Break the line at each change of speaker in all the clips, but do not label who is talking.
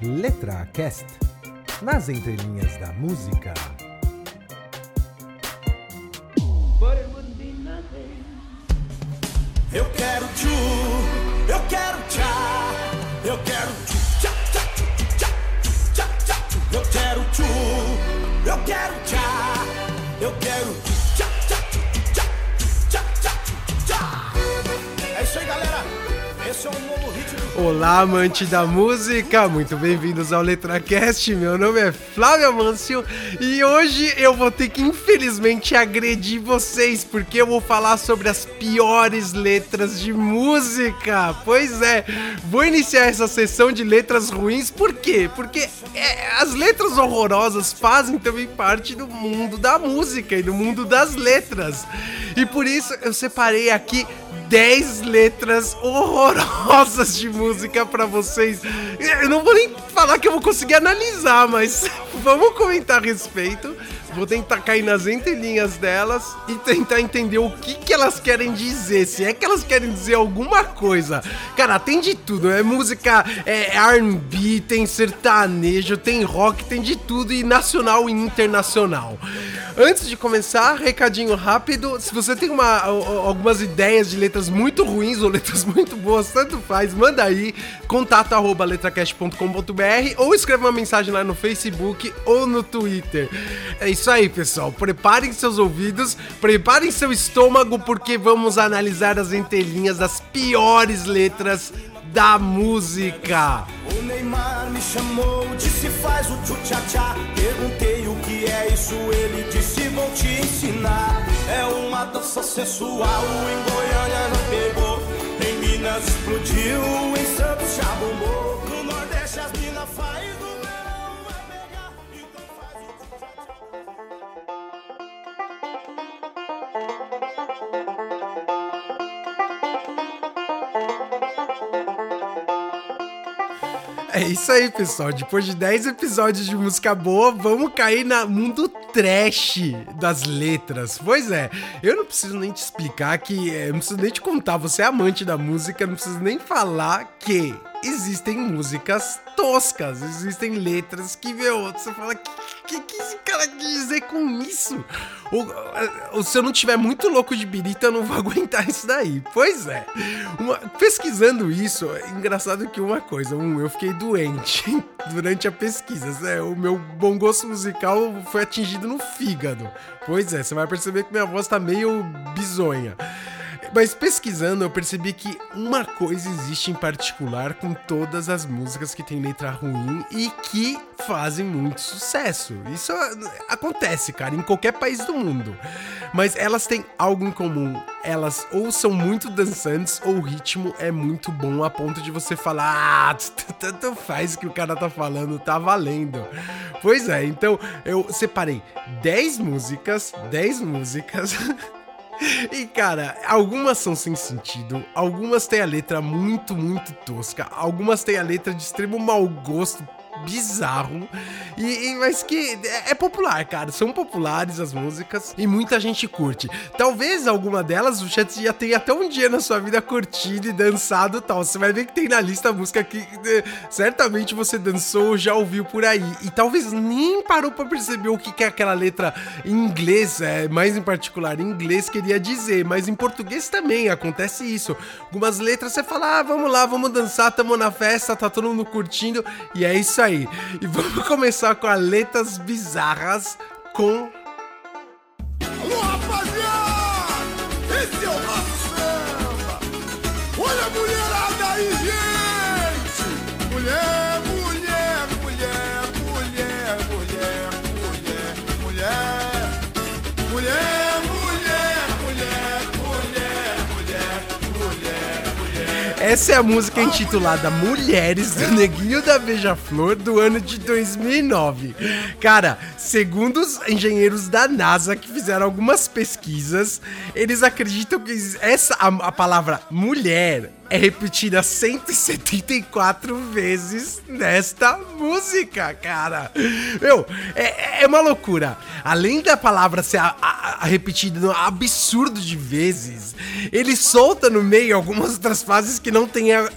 Letra Cast nas entrelinhas da música.
Eu quero tchu, eu quero tchá, eu quero tchu, tchá, tchá, tchá, tchá, tchá, tchá, eu quero tchu, eu quero tchá, eu quero tchá, tchá, tchá, tchá, tchá, tchá. É isso aí, galera. Esse é um novo.
Olá, amante da música, muito bem-vindos ao LetraCast. Meu nome é Flávio Amâncio e hoje eu vou ter que, infelizmente, agredir vocês porque eu vou falar sobre as piores letras de música. Pois é, vou iniciar essa sessão de letras ruins, por quê? Porque é, as letras horrorosas fazem também parte do mundo da música e do mundo das letras. E por isso eu separei aqui 10 letras horrorosas de música para vocês. Eu não vou nem falar que eu vou conseguir analisar, mas vamos comentar a respeito. Vou tentar cair nas entrelinhas delas e tentar entender o que, que elas querem dizer. Se é que elas querem dizer alguma coisa. Cara, tem de tudo. É música, é RB, tem sertanejo, tem rock, tem de tudo. E nacional e internacional. Antes de começar, recadinho rápido. Se você tem uma, algumas ideias de letras muito ruins ou letras muito boas, tanto faz, manda aí. Contato arroba ou escreva uma mensagem lá no Facebook ou no Twitter. É isso aí, pessoal. Preparem seus ouvidos, preparem seu estômago, porque vamos analisar as entrelinhas das piores letras da música.
O Neymar me chamou, disse faz o tchu-tchá-tchá. Perguntei o que é isso, ele disse vou te ensinar. É uma dança sensual, em Goiânia já pegou. Em Minas explodiu, em Santos já bombou. No Nordeste as
É isso aí, pessoal. Depois de 10 episódios de música boa, vamos cair no mundo trash das letras. Pois é, eu não preciso nem te explicar que. é, não preciso nem te contar, você é amante da música, não preciso nem falar que existem músicas toscas, existem letras que, meu, você fala, que que, que esse cara quis dizer com isso? Ou se eu não tiver muito louco de birita, eu não vou aguentar isso daí. Pois é, uma- pesquisando isso, é engraçado que uma coisa, um, eu fiquei doente durante a pesquisa, né? o meu bom gosto musical foi atingido no fígado. Pois é, você vai perceber que minha voz tá meio bizonha. Mas pesquisando, eu percebi que uma coisa existe em particular com todas as músicas que tem letra ruim e que fazem muito sucesso. Isso é, acontece, cara, em qualquer país do mundo. Mas elas têm algo em comum. Elas ou são muito dançantes ou o ritmo é muito bom a ponto de você falar: ah, tanto faz que o cara tá falando, tá valendo. Pois é, então eu separei 10 músicas, 10 músicas. E cara, algumas são sem sentido, algumas têm a letra muito, muito tosca, algumas têm a letra de extremo mau gosto bizarro, e, e- mas que é, é popular, cara. São populares as músicas e muita gente curte. Talvez alguma delas o chat já tenha até um dia na sua vida curtido e dançado tal. Você vai ver que tem na lista música que eh, certamente você dançou ou já ouviu por aí. E talvez nem parou pra perceber o que, que aquela letra em inglês, é, mais em particular em inglês, queria dizer. Mas em português também acontece isso. Algumas letras você fala, ah, vamos lá, vamos dançar, tamo na festa, tá todo mundo curtindo. E é isso aí aí. E vamos começar com letras bizarras com.
Opa!
Essa é a música intitulada Mulheres do Neguinho da Beija-Flor do ano de 2009. Cara, segundo os engenheiros da NASA que fizeram algumas pesquisas, eles acreditam que essa a, a palavra mulher é repetida 174 vezes nesta música, cara. Meu, é, é uma loucura. Além da palavra ser a, a, a repetida no absurdo de vezes, ele solta no meio algumas outras frases que não tem a,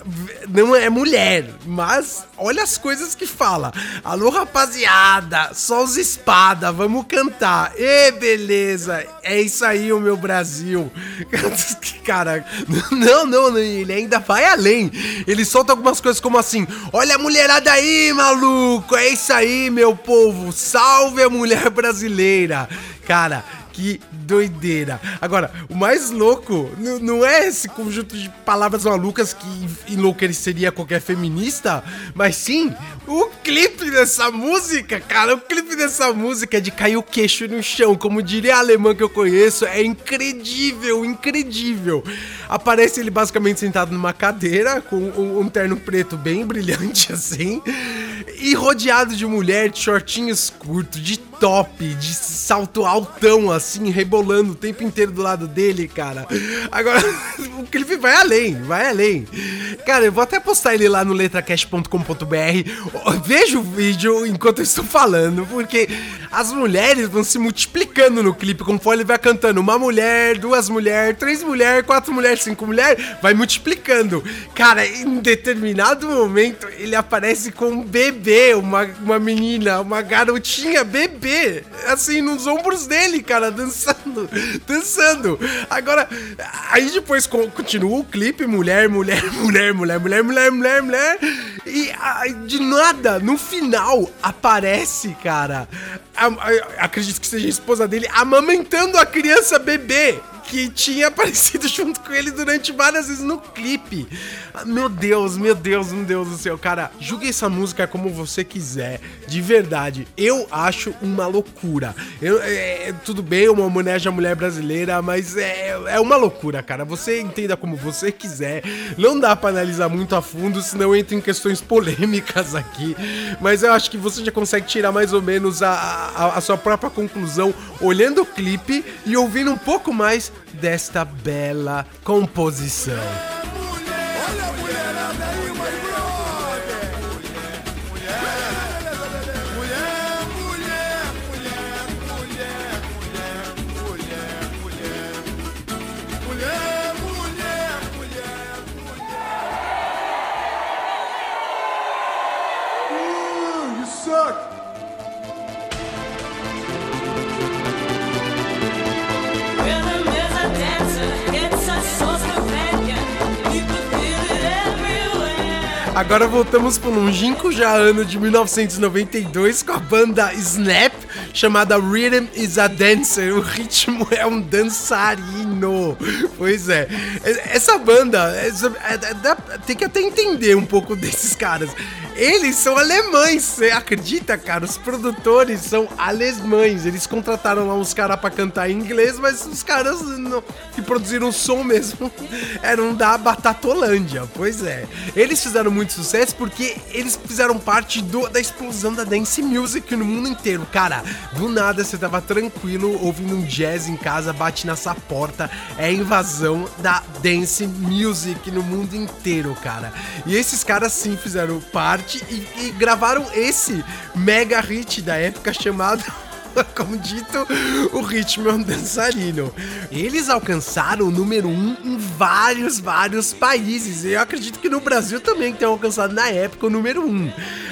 não é mulher, mas olha as coisas que fala. Alô, rapaziada, só os espada, vamos cantar. E beleza, é isso aí o meu Brasil. Cara, não, não, ele ainda vai além. Ele solta algumas coisas como assim: Olha a mulherada aí, maluco, é isso aí, meu povo, salve a mulher brasileira. Cara, que doideira. Agora, o mais louco não é esse conjunto de palavras malucas que enlouqueceria qualquer feminista, mas sim o clipe dessa música, cara. O clipe dessa música é de cair o queixo no chão, como diria a alemã que eu conheço, é incrível, incrível. Aparece ele basicamente sentado numa cadeira com um, um terno preto bem brilhante assim, e rodeado de mulher de shortinhos curtos, de top, de salto altão, assim, rebolando o tempo inteiro do lado dele, cara. Agora, o clipe vai além, vai além. Cara, eu vou até postar ele lá no letracast.com.br. Veja o vídeo enquanto eu estou falando, porque as mulheres vão se multiplicando no clipe conforme ele vai cantando. Uma mulher, duas mulheres, três mulheres, quatro mulheres, cinco mulheres, vai multiplicando. Cara, em determinado momento ele aparece com um bebê, uma, uma menina, uma garotinha bebê. Bebê, assim, nos ombros dele, cara, dançando, dançando. Agora, aí depois continua o clipe, mulher, mulher, mulher, mulher, mulher, mulher, mulher, mulher, e de nada, no final, aparece, cara, a, a, acredito que seja a esposa dele, amamentando a criança bebê que tinha aparecido junto com ele durante várias vezes no clipe. Meu Deus, meu Deus, meu Deus do céu. Cara, julgue essa música como você quiser. De verdade, eu acho uma loucura. Eu, é, é tudo bem, uma homenagem à mulher brasileira, mas é, é uma loucura, cara. Você entenda como você quiser. Não dá para analisar muito a fundo, senão entra em questões polêmicas aqui. Mas eu acho que você já consegue tirar mais ou menos a, a, a sua própria conclusão olhando o clipe e ouvindo um pouco mais desta bela composição. Agora voltamos para o longínquo já ano de 1992 com a banda Snap, chamada Rhythm is a Dancer. O ritmo é um dançarino. Pois é. Essa banda, é, é, tem que até entender um pouco desses caras. Eles são alemães, você acredita, cara? Os produtores são alemães. Eles contrataram lá uns caras pra cantar em inglês, mas os caras não, que produziram o som mesmo eram da Batatolândia. Pois é. Eles fizeram muito sucesso porque eles fizeram parte do, da explosão da dance music no mundo inteiro. Cara, do nada você tava tranquilo ouvindo um jazz em casa, bate nessa porta. É a invasão da dance music no mundo inteiro, cara. E esses caras sim fizeram parte e, e gravaram esse mega hit da época chamado como dito, o ritmo é um dançarino. Eles alcançaram o número 1 um em vários, vários países. Eu acredito que no Brasil também tenham alcançado na época o número 1. Um.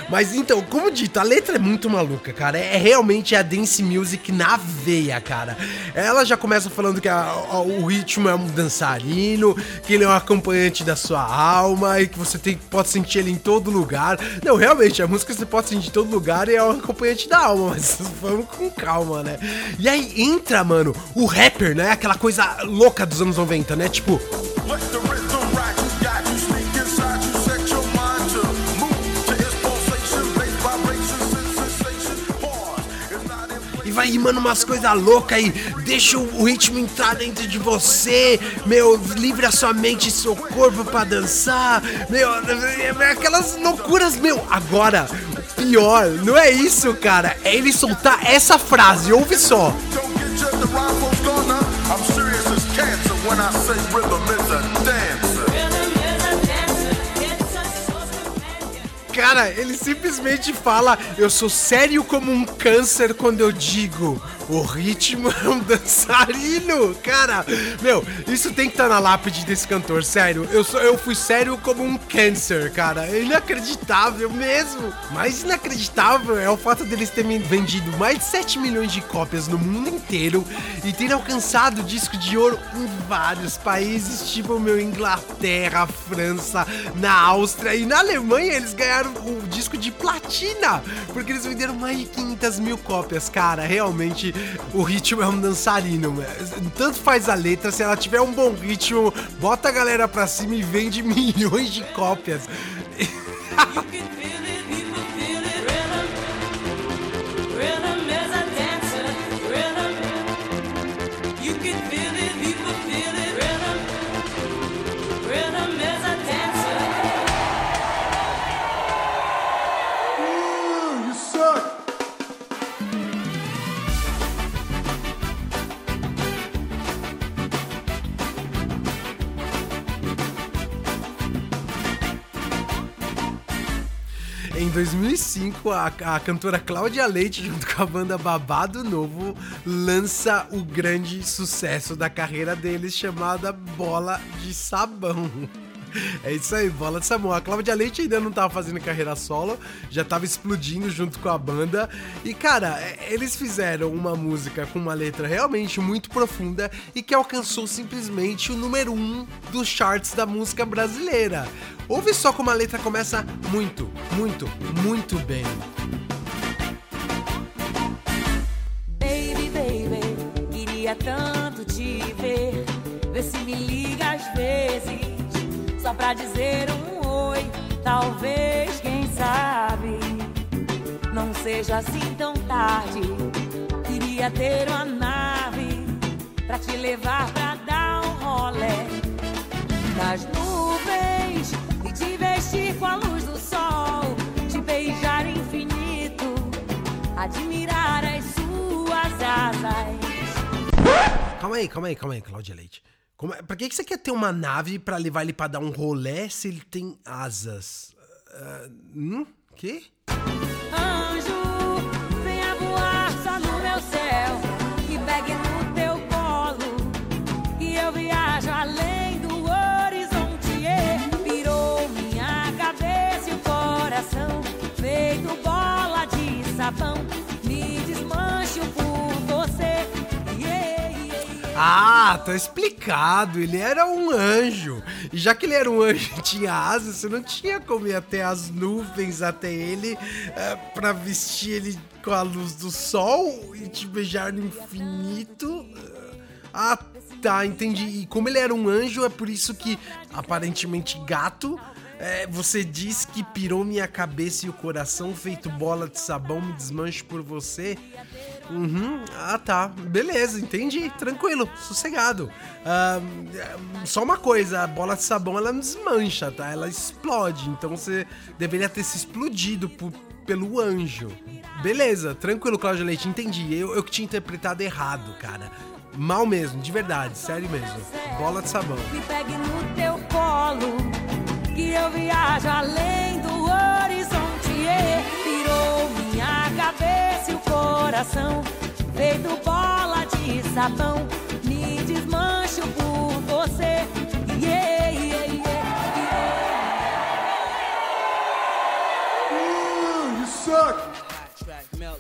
Mas então, como dito, a letra é muito maluca, cara. É realmente a dance music na veia, cara. Ela já começa falando que a, a, o ritmo é um dançarino, que ele é um acompanhante da sua alma e que você tem, pode sentir ele em todo lugar. Não, realmente, a música você pode sentir em todo lugar e é um acompanhante da alma, mas vamos com calma, né? E aí entra, mano, o rapper, né? Aquela coisa louca dos anos 90, né? Tipo. vai rimando umas coisas loucas aí, deixa o ritmo entrar dentro de você, meu, livre a sua mente e seu corpo para dançar, meu, aquelas loucuras, meu. Agora, pior, não é isso, cara, é ele soltar essa frase, ouve só. I'm Cara, ele simplesmente fala: Eu sou sério como um câncer quando eu digo. O ritmo é um dançarino, cara. Meu, isso tem que estar tá na lápide desse cantor, sério. Eu, sou, eu fui sério como um câncer, cara. É inacreditável mesmo. Mais inacreditável é o fato deles terem vendido mais de 7 milhões de cópias no mundo inteiro e terem alcançado disco de ouro em vários países, tipo meu Inglaterra, França, na Áustria e na Alemanha eles ganharam o disco de platina, porque eles venderam mais de 500 mil cópias, cara. Realmente o ritmo é um dançarino. Tanto faz a letra, se ela tiver um bom ritmo, bota a galera pra cima e vende milhões de cópias. 2005, a, a cantora Cláudia Leite, junto com a banda Babado Novo, lança o grande sucesso da carreira deles, chamada Bola de Sabão. É isso aí, bola de sabão. A Cláudia Leite ainda não tava fazendo carreira solo, já tava explodindo junto com a banda. E cara, é, eles fizeram uma música com uma letra realmente muito profunda e que alcançou simplesmente o número um dos charts da música brasileira. Ouve só como a letra começa muito, muito, muito bem.
Baby, baby, queria tanto te ver. Vê se me liga às vezes só pra dizer um oi. Talvez, quem sabe, não seja assim tão tarde. Queria ter uma nave pra te levar pra dar um rolé nas nuvens vestir com a luz do sol, te beijar infinito, admirar as suas asas.
Calma aí, calma aí, calma aí, Cláudia Leite. Como, é, pra que, que você quer ter uma nave para levar ele para dar um rolé se ele tem asas? Uh, hum? Que?
Anjo, venha voar só no meu céu Me desmancho por você.
Ah, tá explicado. Ele era um anjo. E já que ele era um anjo e tinha asas, você não tinha como ir até as nuvens até ele é, para vestir ele com a luz do sol e te beijar no infinito. Ah, tá, entendi. E como ele era um anjo, é por isso que aparentemente gato. É, você diz que pirou minha cabeça e o coração, feito bola de sabão, me desmanche por você. Uhum. Ah, tá. Beleza, entendi. Tranquilo, sossegado. Uh, só uma coisa, a bola de sabão ela não desmancha, tá? Ela explode. Então você deveria ter se explodido por, pelo anjo. Beleza, tranquilo, Cláudio Leite, entendi. Eu, eu que tinha interpretado errado, cara. Mal mesmo, de verdade, sério mesmo. Bola de sabão.
Me pegue no teu colo, que eu viajo além do horizonte. Virou minha cabeça e o coração, feito bola de sabão. Me desmancho por você. Yeah, yeah, yeah.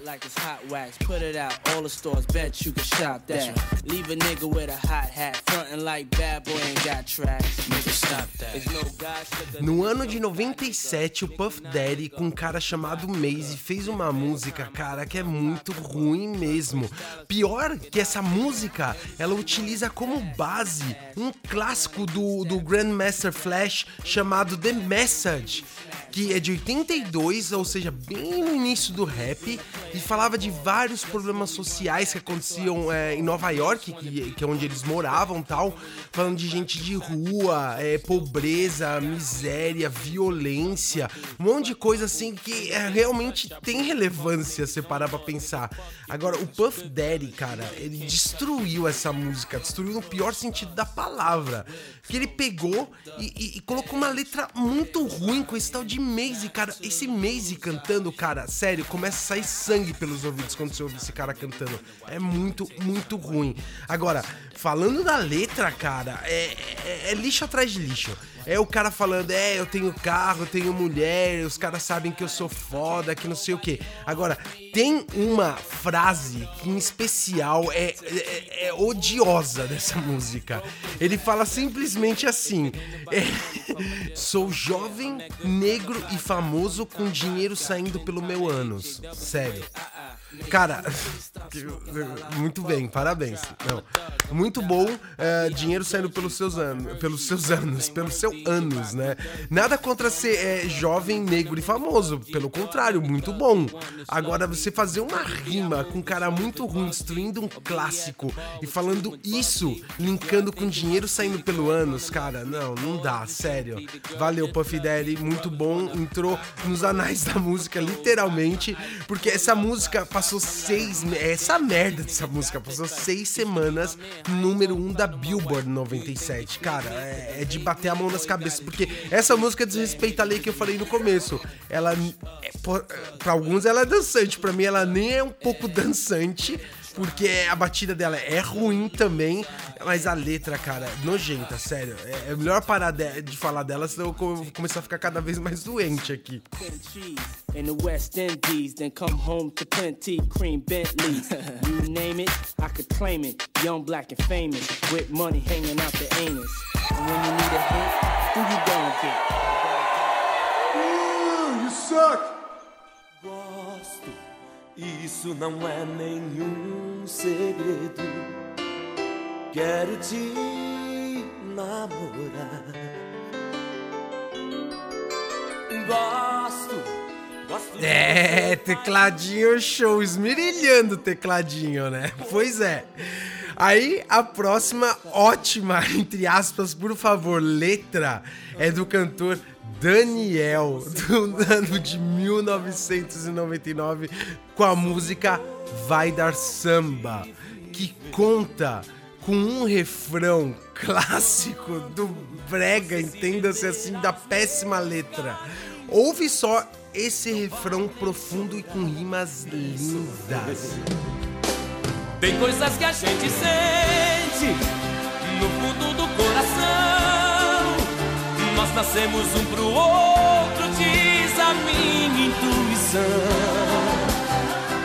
Like it's hot wax. Put it out, all the stores, bet you can shop that. Leave a nigga with a hot hat, frontin' like bad boy ain't got tracks. Nigga, stop that.
No, no ano de 97, o Puff Daddy, com um cara chamado Maze, fez uma música, cara, que é muito ruim mesmo. Pior que essa música, ela utiliza como base um clássico do, do Grandmaster Flash chamado The Message, que é de 82, ou seja, bem no início do rap e falava de vários problemas sociais que aconteciam é, em Nova York, que, que é onde eles moravam tal, falando de gente de rua, é, pobreza, miséria, violência, um monte de coisa assim que é, realmente tem relevância se parar pra pensar. Agora, o Puff Daddy, cara, ele destruiu essa música, destruiu no pior sentido da palavra. Que ele pegou e, e, e colocou uma letra muito ruim com esse tal de Maze, cara. Esse Maze cantando, cara, sério, começa a sair sangue pelos ouvidos quando você ouve esse cara cantando. É muito, muito ruim. Agora, falando da letra, cara, é, é, é lixo atrás de lixo. É o cara falando, é, eu tenho carro, eu tenho mulher, os caras sabem que eu sou foda, que não sei o que. Agora, tem uma frase que em especial é, é, é odiosa dessa música. Ele fala simplesmente assim: é, Sou jovem, negro e famoso com dinheiro saindo pelo meu ânus. Sério. Cara, muito bem, parabéns. Não, muito bom, é, dinheiro saindo pelos seus anos, pelos seus anos, pelo seu anos, né? Nada contra ser é, jovem, negro e famoso, pelo contrário, muito bom. Agora você fazer uma rima com um cara muito ruim, destruindo um clássico e falando isso, linkando com dinheiro saindo pelo anos, cara, não, não dá, sério. Valeu, Puff Daddy, muito bom, entrou nos anais da música, literalmente, porque essa música passou seis. Essa merda dessa música passou seis semanas número um da Billboard 97. Cara, é, é de bater a mão nas cabeças, porque essa música desrespeita a lei que eu falei no começo. Ela, é, para alguns, ela é dançante, para mim, ela nem é um pouco dançante porque a batida dela é ruim também, mas a letra, cara, nojenta, sério. É, é melhor parar de, de, falar dela, senão eu vou começar a ficar cada vez mais doente aqui. In the West Indies, then come home to plenty cream Bentleys. You name it, I could claim it. Young, black and famous, with money hanging out the anus. And when you need a hint, who you gonna get? Ooh, you suck!
Isso não é nenhum segredo. Quero te namorar. Gosto. gosto
é, tecladinho show, esmerilhando o tecladinho, né? Pois é. Aí a próxima ótima, entre aspas, por favor, letra é do cantor Daniel, do ano de 1999, com a música Vai Dar Samba, que conta com um refrão clássico do brega, entenda-se assim, da péssima letra. Ouve só esse refrão profundo e com rimas lindas.
Tem coisas que a gente sente no fundo do coração nós nascemos um pro outro, diz a minha intuição.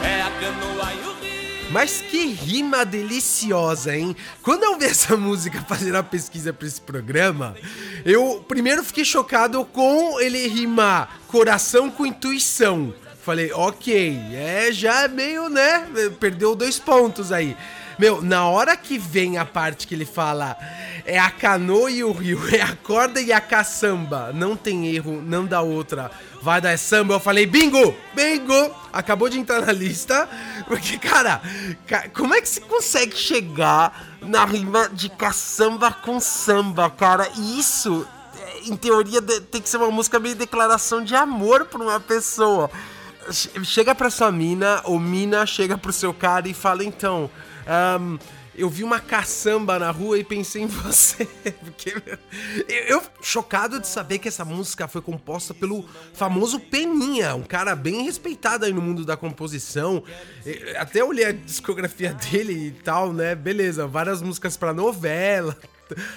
É a canoa e o.
Mas que rima deliciosa, hein? Quando eu vi essa música fazendo a pesquisa para esse programa, eu primeiro fiquei chocado com ele rimar coração com intuição. Falei, ok, é já meio, né? Perdeu dois pontos aí. Meu, na hora que vem a parte que ele fala é a canoa e o rio, é a corda e a caçamba, não tem erro, não dá outra. Vai dar samba, eu falei bingo, bingo, acabou de entrar na lista, porque cara, como é que você consegue chegar na rima de caçamba com samba, cara? Isso, em teoria, tem que ser uma música meio declaração de amor pra uma pessoa. Chega pra sua mina, ou mina chega pro seu cara e fala então. Um, eu vi uma caçamba na rua e pensei em você. Porque eu, eu, chocado de saber que essa música foi composta pelo famoso Peninha, um cara bem respeitado aí no mundo da composição. Até olhei a discografia dele e tal, né? Beleza, várias músicas para novela,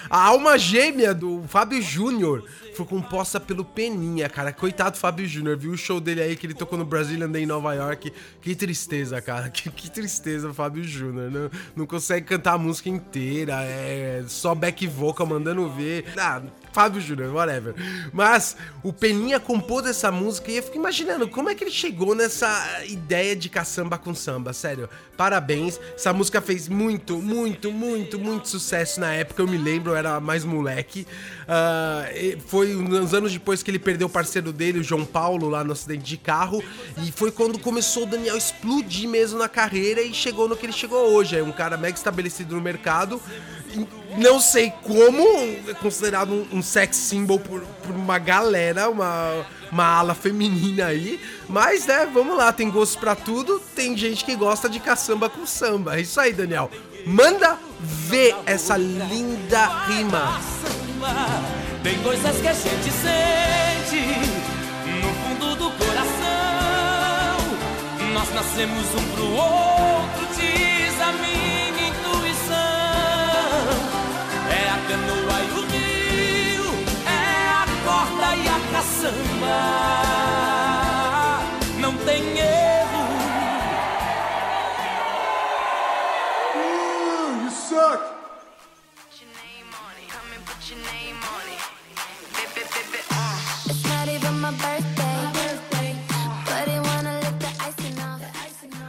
a alma gêmea do Fábio Júnior foi composta pelo Peninha, cara. Coitado do Fábio Júnior, viu o show dele aí que ele tocou no Brazilian Day em Nova York. Que tristeza, cara. Que, que tristeza, Fábio Júnior. Não, não consegue cantar a música inteira, é só back vocal mandando ver. Ah, Fábio Júnior, whatever. Mas o Peninha compôs essa música e eu fico imaginando como é que ele chegou nessa ideia de caçamba com samba, sério. Parabéns. Essa música fez muito, muito, muito, muito sucesso na época. Eu me lembro, eu era mais moleque. Uh, foi uns anos depois que ele perdeu o parceiro dele, o João Paulo, lá no acidente de carro. E foi quando começou o Daniel explodir mesmo na carreira e chegou no que ele chegou hoje. É um cara mega estabelecido no mercado. Não sei como, é considerado um, um sex symbol por, por uma galera, uma uma ala feminina aí. Mas, né, vamos lá, tem gosto para tudo. Tem gente que gosta de caçamba com samba. É isso aí, Daniel. Manda ver essa linda rima.
Tem coisas que a gente sente no fundo do coração. Nós nascemos um pro outro, diz a minha canoa e o corda e a caçamba. Não tem erro.
Uh, you suck.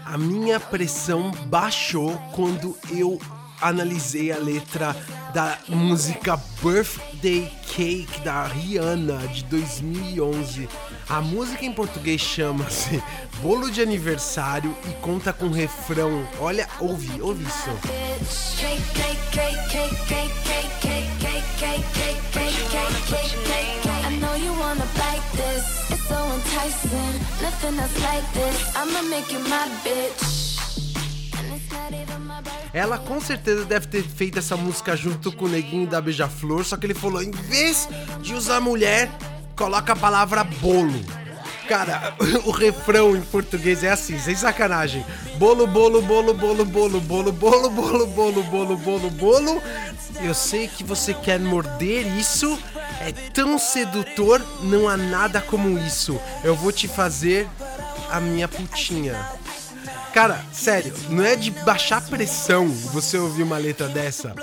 A minha pressão baixou quando eu analisei a letra da música Birthday Cake da Rihanna de 2011. A música em português chama-se Bolo de Aniversário e conta com refrão. Olha, ouve, ouve isso. I'ma make you my bitch. Ela com certeza deve ter feito essa música junto com o neguinho da Beija-Flor, só que ele falou: em vez de usar mulher, coloca a palavra bolo. Cara, o refrão em português é assim, sem sacanagem. Bolo, bolo, bolo, bolo, bolo, bolo, bolo, bolo, bolo, bolo, bolo, bolo. Eu sei que você quer morder isso. É tão sedutor, não há nada como isso. Eu vou te fazer a minha putinha. Cara, sério, não é de baixar pressão você ouvir uma letra dessa?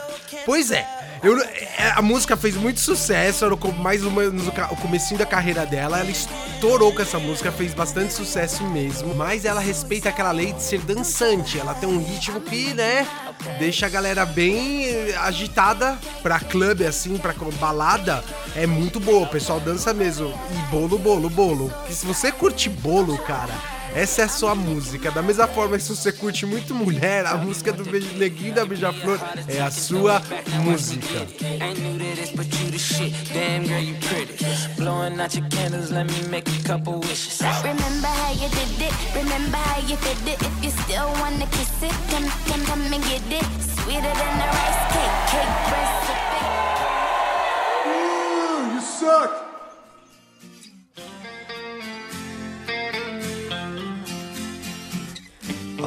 Pois é, eu, é, a música fez muito sucesso, era mais uma, no, o comecinho da carreira dela, ela estourou com essa música, fez bastante sucesso mesmo, mas ela respeita aquela lei de ser dançante, ela tem um ritmo que, né, deixa a galera bem agitada pra clube, assim, pra balada, é muito boa, o pessoal dança mesmo, e bolo, bolo, bolo, que se você curte bolo, cara essa é a sua música. Da mesma forma que se você curte muito mulher, a música do Neguinho da Beija-Flor é a sua música. Blowing out your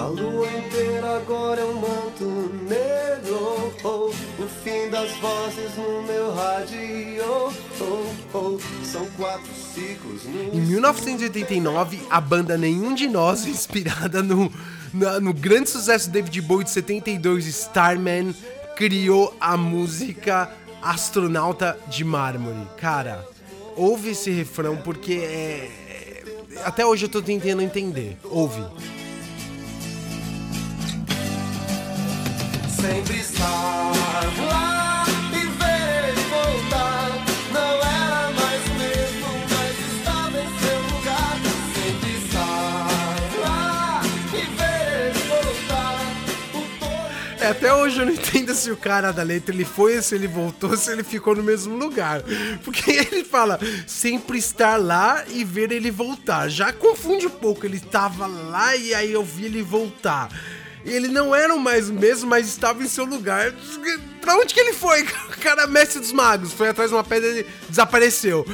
lua inteira agora é um manto negro. Oh, o fim das vozes no meu rádio. Oh,
oh, são quatro ciclos. No... Em 1989, a banda Nenhum de Nós, inspirada no, no, no grande sucesso David Bowie de 72, Starman, criou a música Astronauta de Mármore. Cara, ouve esse refrão porque é, é até hoje eu tô tentando entender. Ouve. Sempre estar lá e ver ele voltar. Não era mais o mesmo, mas estava em seu lugar. Sempre estar lá e ver ele voltar. É, até hoje eu não entendo se o cara da letra ele foi se ele voltou, se ele ficou no mesmo lugar. Porque ele fala sempre estar lá e ver ele voltar. Já confunde um pouco, ele estava lá e aí eu vi ele voltar ele não era mais o mesmo, mas estava em seu lugar. Pra onde que ele foi? O cara mestre dos magos. Foi atrás de uma pedra e desapareceu.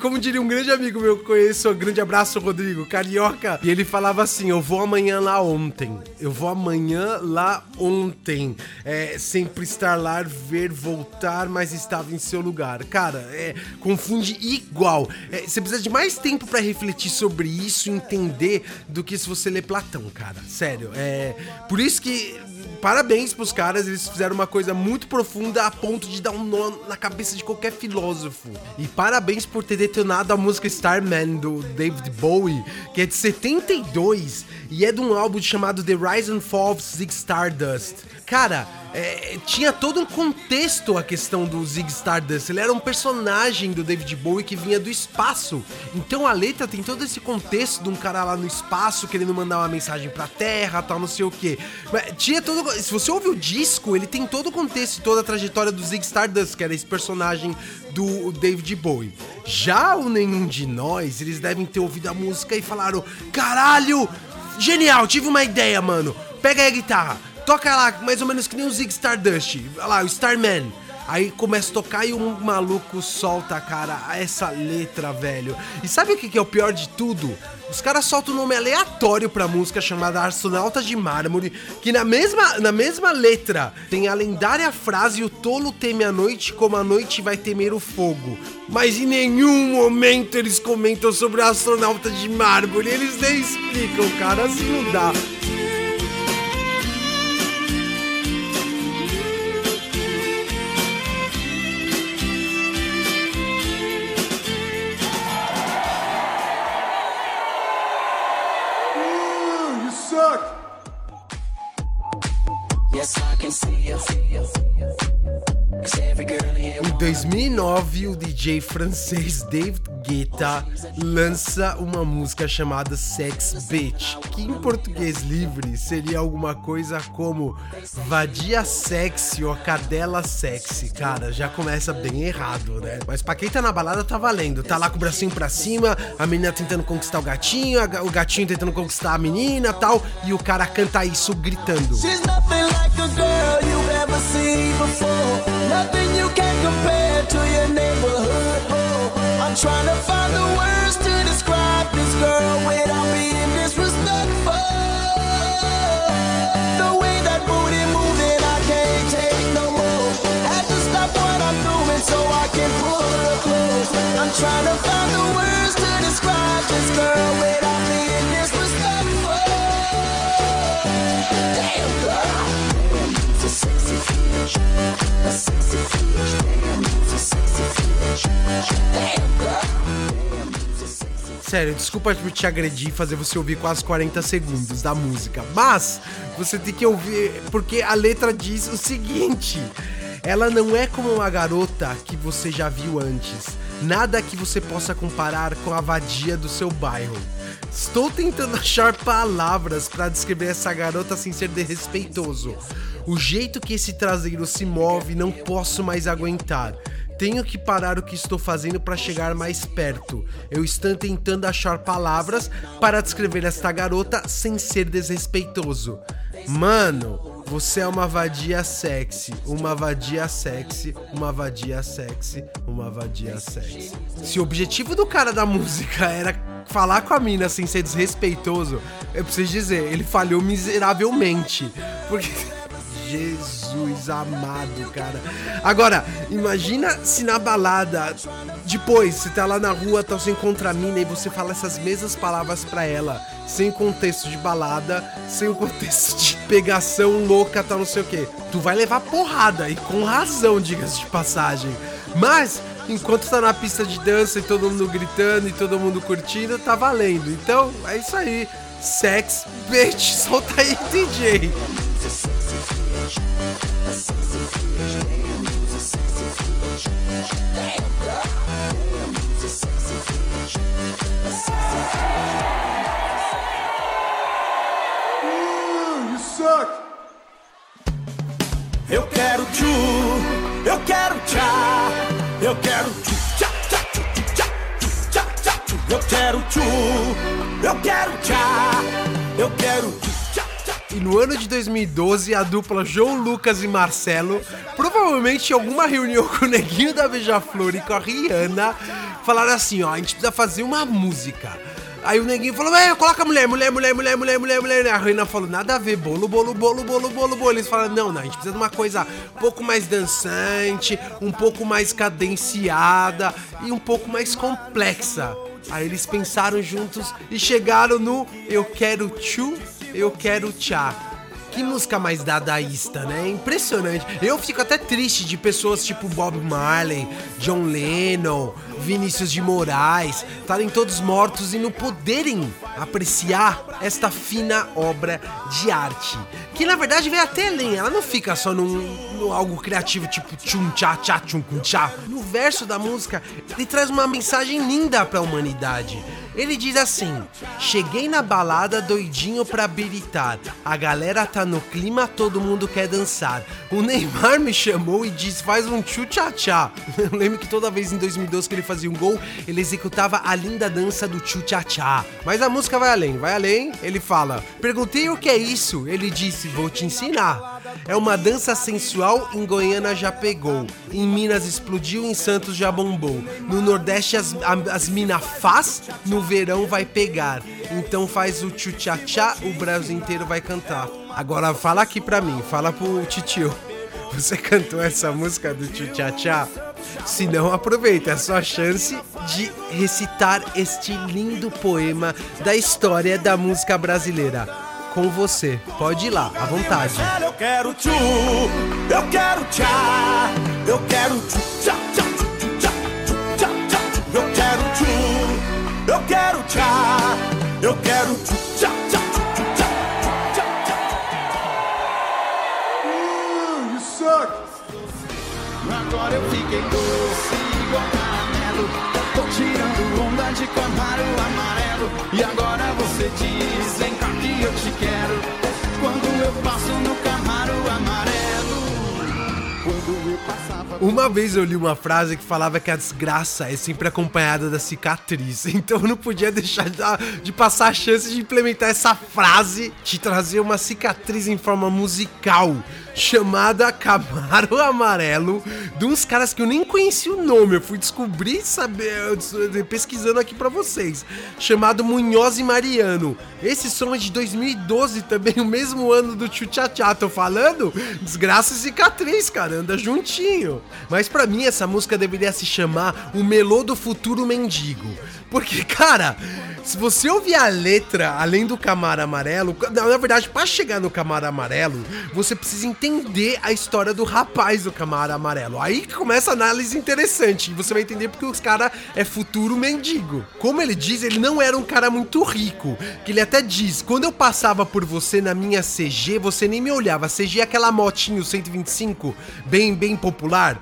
Como diria um grande amigo meu que conheço, um grande abraço, Rodrigo, carioca. E ele falava assim: Eu vou amanhã lá ontem. Eu vou amanhã lá ontem. É, sempre estar lá, ver, voltar, mas estava em seu lugar. Cara, é, confunde igual. É, você precisa de mais tempo para refletir sobre isso entender do que se você ler Platão, cara. Sério. É, por isso que parabéns pros caras, eles fizeram uma coisa muito profunda a ponto de dar um nó na cabeça de qualquer filósofo. E parabéns por ter detonado a música Starman do David Bowie, que é de 72 e é de um álbum chamado The Rise and Fall of Zig Stardust. Cara, é, tinha todo um contexto a questão do Zig Stardust. Ele era um personagem do David Bowie que vinha do espaço. Então a letra tem todo esse contexto de um cara lá no espaço querendo mandar uma mensagem pra Terra, tal, não sei o que. Tinha todo. Se você ouve o disco, ele tem todo o contexto e toda a trajetória do Zig Stardust, que era esse personagem do David Bowie. Já o Nenhum de Nós, eles devem ter ouvido a música e falaram: Caralho! Genial, tive uma ideia, mano. Pega aí a guitarra Toca lá, mais ou menos que nem o Zig Stardust. Olha lá, o Starman. Aí começa a tocar e um maluco solta, cara, essa letra, velho. E sabe o que, é o pior de tudo? Os caras soltam um nome aleatório pra música chamada Astronautas de Mármore, que na mesma, na mesma letra tem a lendária frase: O tolo teme a noite como a noite vai temer o fogo. Mas em nenhum momento eles comentam sobre astronautas de mármore, eles nem explicam, cara, assim não dá. can see you. Em 2009, o DJ francês David Guetta lança uma música chamada Sex Bitch, que em português livre seria alguma coisa como Vadia Sexy ou Cadela Sexy. Cara, já começa bem errado, né? Mas pra quem tá na balada tá valendo. Tá lá com o bracinho pra cima, a menina tentando conquistar o gatinho, o gatinho tentando conquistar a menina tal, e o cara canta isso gritando. She's nothing like a girl you trying to your neighborhood. I'm tryna find the words to describe this girl without being Sério, desculpa por te agredir e fazer você ouvir quase 40 segundos da música, mas você tem que ouvir porque a letra diz o seguinte: ela não é como uma garota que você já viu antes. Nada que você possa comparar com a vadia do seu bairro. Estou tentando achar palavras para descrever essa garota sem ser desrespeitoso. O jeito que esse traseiro se move não posso mais aguentar. Tenho que parar o que estou fazendo para chegar mais perto. Eu estou tentando achar palavras para descrever esta garota sem ser desrespeitoso. Mano, você é uma vadia sexy, uma vadia sexy, uma vadia sexy, uma vadia sexy. Se o objetivo do cara da música era falar com a mina sem ser desrespeitoso, eu preciso dizer, ele falhou miseravelmente. Porque Jesus amado, cara. Agora, imagina se na balada, depois, você tá lá na rua, tá, você encontra a mina e você fala essas mesmas palavras para ela, sem contexto de balada, sem contexto de pegação louca, tal, não sei o que. Tu vai levar porrada, e com razão, diga-se de passagem. Mas, enquanto tá na pista de dança e todo mundo gritando e todo mundo curtindo, tá valendo. Então, é isso aí. Sex, bitch, solta aí, DJ.
Eu quero tchu, eu quero tchá, eu quero tchu, tchá, tchá, tchu, tchá, tchá, tchá, tchu. Eu quero tchu, eu quero tchá, eu quero tchá, tchá.
E no ano de 2012, a dupla João Lucas e Marcelo, provavelmente em alguma reunião com o Neguinho da Beija-Flor e com a Rihanna, falaram assim: ó, a gente precisa fazer uma música Aí o neguinho falou, é, coloca mulher, mulher, mulher, mulher, mulher, mulher, mulher. A Reina falou, nada a ver, bolo, bolo, bolo, bolo, bolo, bolo. Eles falaram, não, não, a gente precisa de uma coisa um pouco mais dançante, um pouco mais cadenciada e um pouco mais complexa. Aí eles pensaram juntos e chegaram no Eu Quero Tchu, Eu Quero Tchá. Que música mais dadaísta, né? Impressionante. Eu fico até triste de pessoas tipo Bob Marley, John Lennon, Vinícius de Moraes estarem todos mortos e não poderem apreciar esta fina obra de arte. Que na verdade vem até além, ela não fica só num, num algo criativo tipo tchum tchá tchá tchum tchá. No verso da música, ele traz uma mensagem linda para a humanidade. Ele diz assim: Cheguei na balada doidinho pra habilitar. A galera tá no clima, todo mundo quer dançar. O Neymar me chamou e disse: Faz um tchu-tchá-tchá. Eu lembro que toda vez em 2012 que ele fazia um gol, ele executava a linda dança do tchu-tchá-tchá. Mas a música vai além, vai além. Ele fala: Perguntei o que é isso. Ele disse: Vou te ensinar. É uma dança sensual, em Goiânia já pegou. Em Minas explodiu, em Santos já bombou. No Nordeste as, as mina faz, no verão vai pegar. Então faz o tchu-tchá-tchá, o Brasil inteiro vai cantar. Agora fala aqui pra mim, fala pro titio. Você cantou essa música do tchu-tchá-tchá? Se não, aproveita, é a sua chance de recitar este lindo poema da história da música brasileira com você. Pode ir lá, à vontade.
Eu quero tchu, eu quero tchá, eu quero tchu, tchá, tchá, tchá, tchá, tchá, eu quero tchu, eu quero tchá, eu quero tchu, tchá, tchá, tchá, tchá, tchá.
Uh, you suck. Agora eu fiquei doce igual caramelo. Tô tirando onda de camaro amarelo. E agora você diz: Vem cá que eu te quero. Quando eu passo no camaro amarelo. Quando eu passava.
Uma vez eu li uma frase que falava que a desgraça é sempre acompanhada da cicatriz. Então eu não podia deixar de, de passar a chance de implementar essa frase, de trazer uma cicatriz em forma musical, chamada Camaro Amarelo, de uns caras que eu nem conhecia o nome. Eu fui descobrir, saber, pesquisando aqui pra vocês. Chamado Munhoz e Mariano. Esse som é de 2012 também, o mesmo ano do Tchu Tchá Tchá. Tô falando? Desgraça e cicatriz, cara, anda juntinho. Mas pra mim essa música deveria se chamar O Melô do Futuro Mendigo. Porque, cara, se você ouvir a letra além do Camaro Amarelo, na verdade, pra chegar no Camaro Amarelo, você precisa entender a história do rapaz do Camaro Amarelo. Aí começa a análise interessante. E você vai entender porque os cara é futuro mendigo. Como ele diz, ele não era um cara muito rico. Que ele até diz: quando eu passava por você na minha CG, você nem me olhava. CG é aquela motinho 125, bem, bem popular,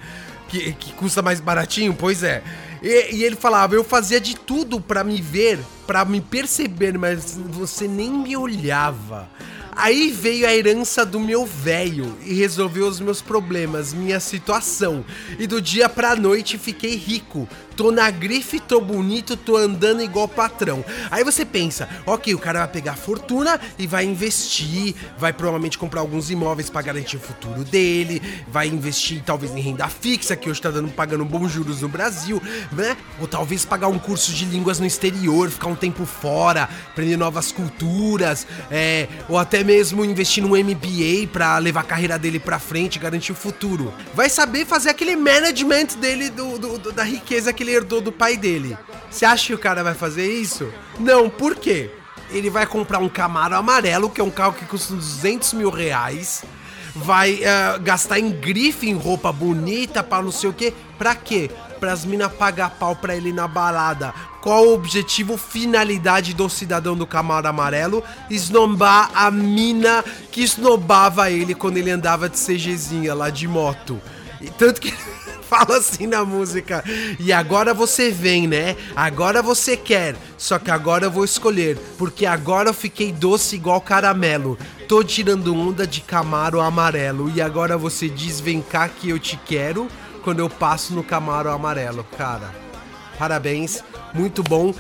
que, que custa mais baratinho, pois é. E, e ele falava, eu fazia de tudo pra me ver, pra me perceber, mas você nem me olhava. Aí veio a herança do meu velho e resolveu os meus problemas, minha situação. E do dia pra noite fiquei rico. Tô na grife, tô bonito, tô andando igual patrão. Aí você pensa, ok, o cara vai pegar a fortuna e vai investir, vai provavelmente comprar alguns imóveis pra garantir o futuro dele, vai investir talvez em renda fixa, que hoje tá dando, pagando bons juros no Brasil, né? Ou talvez pagar um curso de línguas no exterior, ficar um tempo fora, aprender novas culturas, é, ou até mesmo investir num MBA pra levar a carreira dele pra frente, garantir o futuro. Vai saber fazer aquele management dele do, do- do- da riqueza que ele herdou do pai dele. Você acha que o cara vai fazer isso? Não, por quê? Ele vai comprar um Camaro amarelo, que é um carro que custa 200 mil reais. Vai ah, gastar em grife, em roupa bonita, pra não sei o quê. Pra quê? Pras minas pagar pau pra ele na balada. Qual o objetivo, finalidade do cidadão do Camaro amarelo? Esnobar a mina que esnobava ele quando ele andava de CGzinha lá de moto. E tanto que fala assim na música. E agora você vem, né? Agora você quer. Só que agora eu vou escolher. Porque agora eu fiquei doce igual caramelo. Tô tirando onda de Camaro amarelo. E agora você diz: vem cá que eu te quero. Quando eu passo no Camaro amarelo. Cara, parabéns. Muito bom.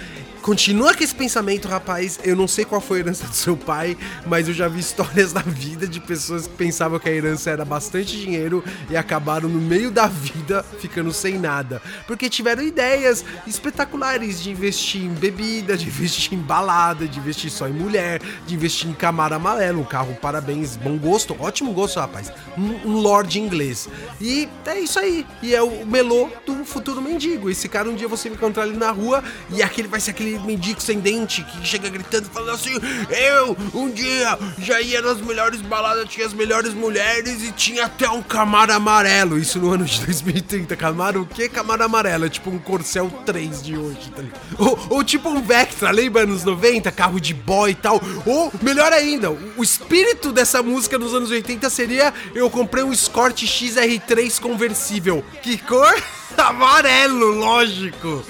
Continua com esse pensamento, rapaz. Eu não sei qual foi a herança do seu pai, mas eu já vi histórias da vida de pessoas que pensavam que a herança era bastante dinheiro e acabaram no meio da vida ficando sem nada. Porque tiveram ideias espetaculares de investir em bebida, de investir em balada, de investir só em mulher, de investir em Camaro amarelo, um carro, parabéns, bom gosto, ótimo gosto, rapaz. Um, um lord inglês. E é isso aí. E é o melô do futuro mendigo. Esse cara um dia você vai encontrar ele na rua e aquele vai ser aquele aquele mendigo sem dente que chega gritando, falando assim: Eu, um dia, já ia nas melhores baladas, tinha as melhores mulheres e tinha até um Camaro amarelo. Isso no ano de 2030. Camaro o quê? Camaro amarelo. É tipo um Corcel 3 de hoje, tá? Ou, ou tipo um Vectra, lembra anos 90? Carro de boy e tal. Ou, melhor ainda, o espírito dessa música nos anos 80 seria: Eu comprei um Escort XR3 conversível. Que cor? Amarelo, lógico.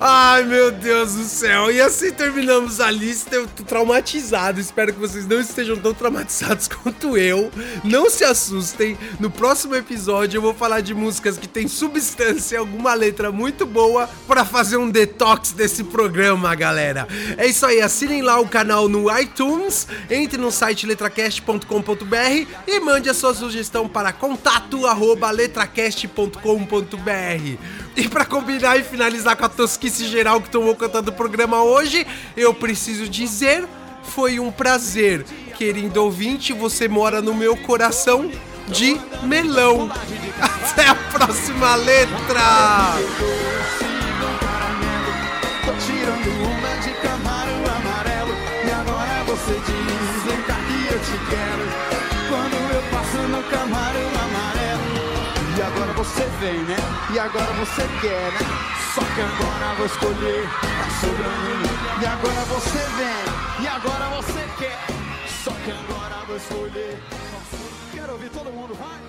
Ai, meu Deus do céu. E assim terminamos a lista. Eu tô traumatizado. Espero que vocês não estejam tão traumatizados quanto eu. Não se assustem. No próximo episódio eu vou falar de músicas que tem substância, alguma letra muito boa para fazer um detox desse programa, galera. É isso aí. Assinem lá o canal no iTunes, entre no site letracast.com.br e mande a sua sugestão para contato@letracast.com.br. E para combinar e finalizar com a tosquice geral que tomou conta do programa hoje, eu preciso dizer, foi um prazer. Querido ouvinte, você mora no meu coração de melão. Até a próxima letra!
Quando eu passo no agora você vem, né? E agora você quer, né? Só que agora vou escolher Tá E agora você vem E agora você quer Só que agora vou escolher Quero ouvir todo mundo, vai!